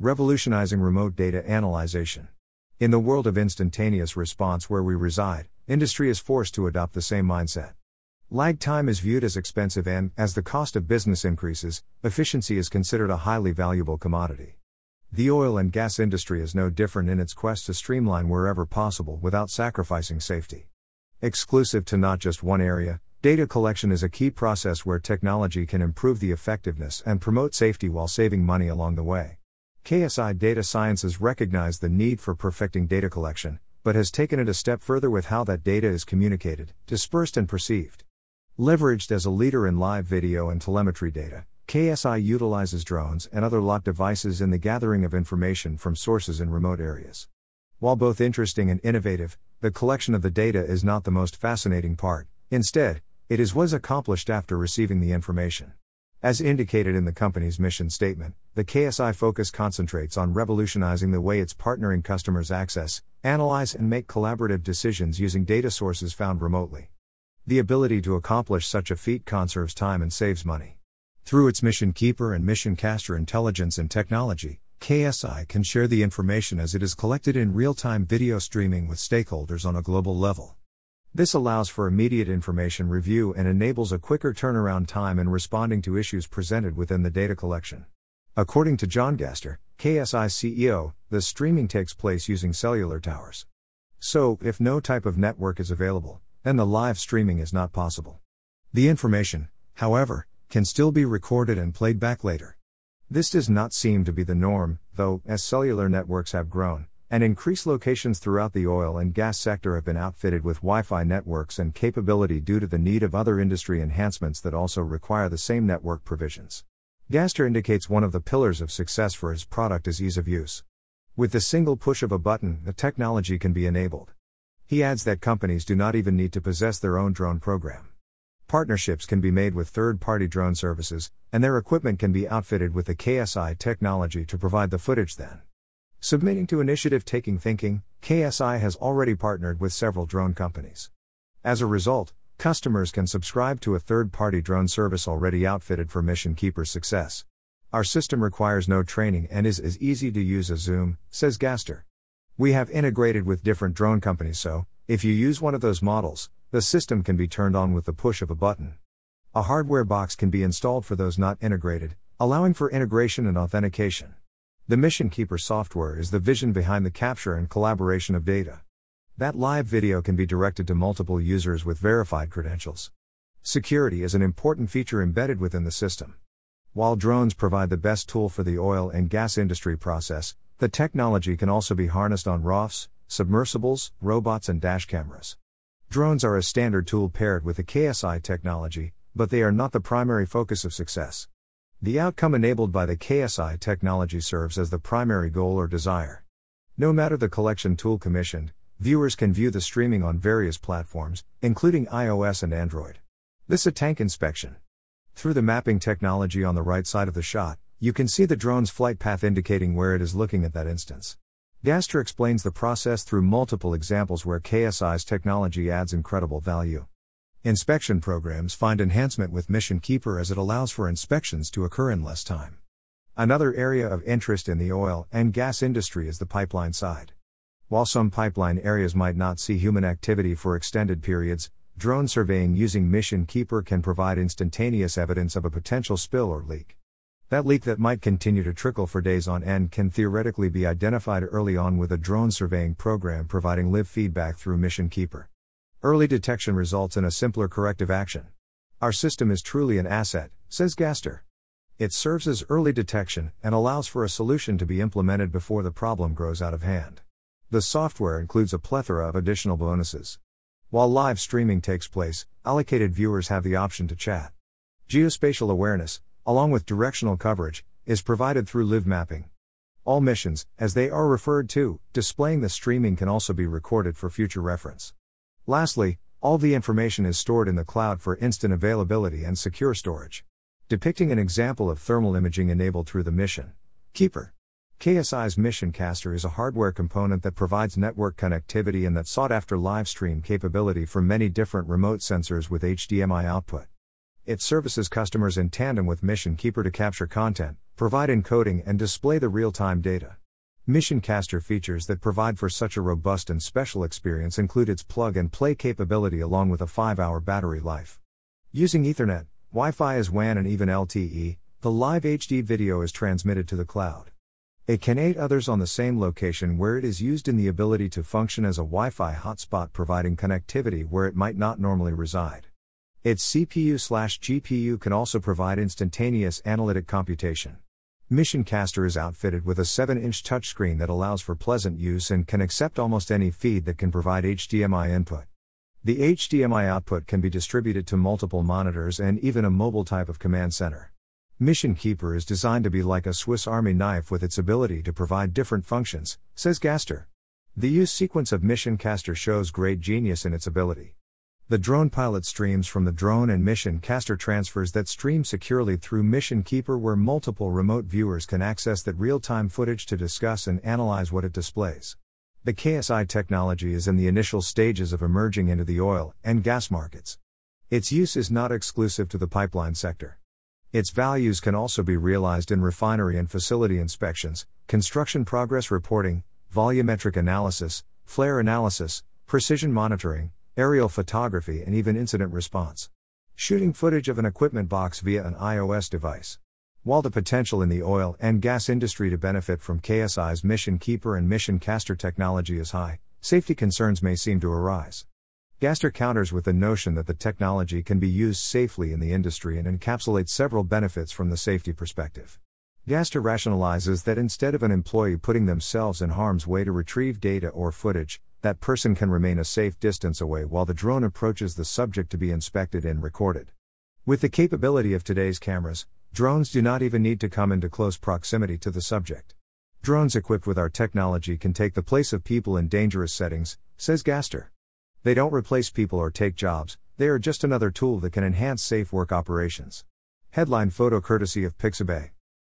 Revolutionizing remote data analyzation. In the world of instantaneous response where we reside, industry is forced to adopt the same mindset. Lag time is viewed as expensive, and, as the cost of business increases, efficiency is considered a highly valuable commodity. The oil and gas industry is no different in its quest to streamline wherever possible without sacrificing safety. Exclusive to not just one area, data collection is a key process where technology can improve the effectiveness and promote safety while saving money along the way. KSI Data Sciences recognized the need for perfecting data collection, but has taken it a step further with how that data is communicated, dispersed, and perceived. Leveraged as a leader in live video and telemetry data, KSI utilizes drones and other lot devices in the gathering of information from sources in remote areas. While both interesting and innovative, the collection of the data is not the most fascinating part, instead, it is what is accomplished after receiving the information. As indicated in the company's mission statement, the KSI focus concentrates on revolutionizing the way its partnering customers access, analyze, and make collaborative decisions using data sources found remotely. The ability to accomplish such a feat conserves time and saves money. Through its Mission Keeper and Mission Caster intelligence and technology, KSI can share the information as it is collected in real time video streaming with stakeholders on a global level. This allows for immediate information review and enables a quicker turnaround time in responding to issues presented within the data collection. According to John Gaster, KSI CEO, the streaming takes place using cellular towers. So, if no type of network is available, then the live streaming is not possible. The information, however, can still be recorded and played back later. This does not seem to be the norm, though, as cellular networks have grown, and increased locations throughout the oil and gas sector have been outfitted with Wi Fi networks and capability due to the need of other industry enhancements that also require the same network provisions. Gaster indicates one of the pillars of success for his product is ease of use. With the single push of a button, the technology can be enabled. He adds that companies do not even need to possess their own drone program. Partnerships can be made with third party drone services, and their equipment can be outfitted with the KSI technology to provide the footage then. Submitting to Initiative Taking Thinking, KSI has already partnered with several drone companies. As a result, customers can subscribe to a third party drone service already outfitted for Mission Keeper's success. Our system requires no training and is as easy to use as Zoom, says Gaster. We have integrated with different drone companies, so, if you use one of those models, the system can be turned on with the push of a button. A hardware box can be installed for those not integrated, allowing for integration and authentication. The Mission Keeper software is the vision behind the capture and collaboration of data. That live video can be directed to multiple users with verified credentials. Security is an important feature embedded within the system. While drones provide the best tool for the oil and gas industry process, the technology can also be harnessed on ROVs, submersibles, robots, and dash cameras. Drones are a standard tool paired with the KSI technology, but they are not the primary focus of success. The outcome enabled by the KSI technology serves as the primary goal or desire. No matter the collection tool commissioned, viewers can view the streaming on various platforms, including iOS and Android. This a tank inspection. Through the mapping technology on the right side of the shot, you can see the drone's flight path indicating where it is looking at that instance. Gaster explains the process through multiple examples where KSI's technology adds incredible value. Inspection programs find enhancement with Mission Keeper as it allows for inspections to occur in less time. Another area of interest in the oil and gas industry is the pipeline side. While some pipeline areas might not see human activity for extended periods, drone surveying using Mission Keeper can provide instantaneous evidence of a potential spill or leak. That leak that might continue to trickle for days on end can theoretically be identified early on with a drone surveying program providing live feedback through Mission Keeper. Early detection results in a simpler corrective action. Our system is truly an asset, says Gaster. It serves as early detection and allows for a solution to be implemented before the problem grows out of hand. The software includes a plethora of additional bonuses. While live streaming takes place, allocated viewers have the option to chat. Geospatial awareness, along with directional coverage, is provided through live mapping. All missions, as they are referred to, displaying the streaming can also be recorded for future reference. Lastly, all the information is stored in the cloud for instant availability and secure storage. Depicting an example of thermal imaging enabled through the Mission Keeper. KSI's Mission Caster is a hardware component that provides network connectivity and that sought after live stream capability for many different remote sensors with HDMI output. It services customers in tandem with Mission Keeper to capture content, provide encoding and display the real time data. MissionCaster features that provide for such a robust and special experience include its plug and play capability along with a 5 hour battery life. Using Ethernet, Wi Fi as WAN, and even LTE, the live HD video is transmitted to the cloud. It can aid others on the same location where it is used in the ability to function as a Wi Fi hotspot, providing connectivity where it might not normally reside. Its CPU slash GPU can also provide instantaneous analytic computation. MissionCaster is outfitted with a 7 inch touchscreen that allows for pleasant use and can accept almost any feed that can provide HDMI input. The HDMI output can be distributed to multiple monitors and even a mobile type of command center. Mission Keeper is designed to be like a Swiss Army knife with its ability to provide different functions, says Gaster. The use sequence of MissionCaster shows great genius in its ability. The drone pilot streams from the drone and mission caster transfers that stream securely through Mission Keeper, where multiple remote viewers can access that real time footage to discuss and analyze what it displays. The KSI technology is in the initial stages of emerging into the oil and gas markets. Its use is not exclusive to the pipeline sector. Its values can also be realized in refinery and facility inspections, construction progress reporting, volumetric analysis, flare analysis, precision monitoring, aerial photography, and even incident response. Shooting footage of an equipment box via an iOS device. While the potential in the oil and gas industry to benefit from KSI's Mission Keeper and Mission Caster technology is high, safety concerns may seem to arise. Gaster counters with the notion that the technology can be used safely in the industry and encapsulates several benefits from the safety perspective. Gaster rationalizes that instead of an employee putting themselves in harm's way to retrieve data or footage, that person can remain a safe distance away while the drone approaches the subject to be inspected and recorded. With the capability of today's cameras, drones do not even need to come into close proximity to the subject. Drones equipped with our technology can take the place of people in dangerous settings, says Gaster. They don't replace people or take jobs, they are just another tool that can enhance safe work operations. Headline photo courtesy of Pixabay.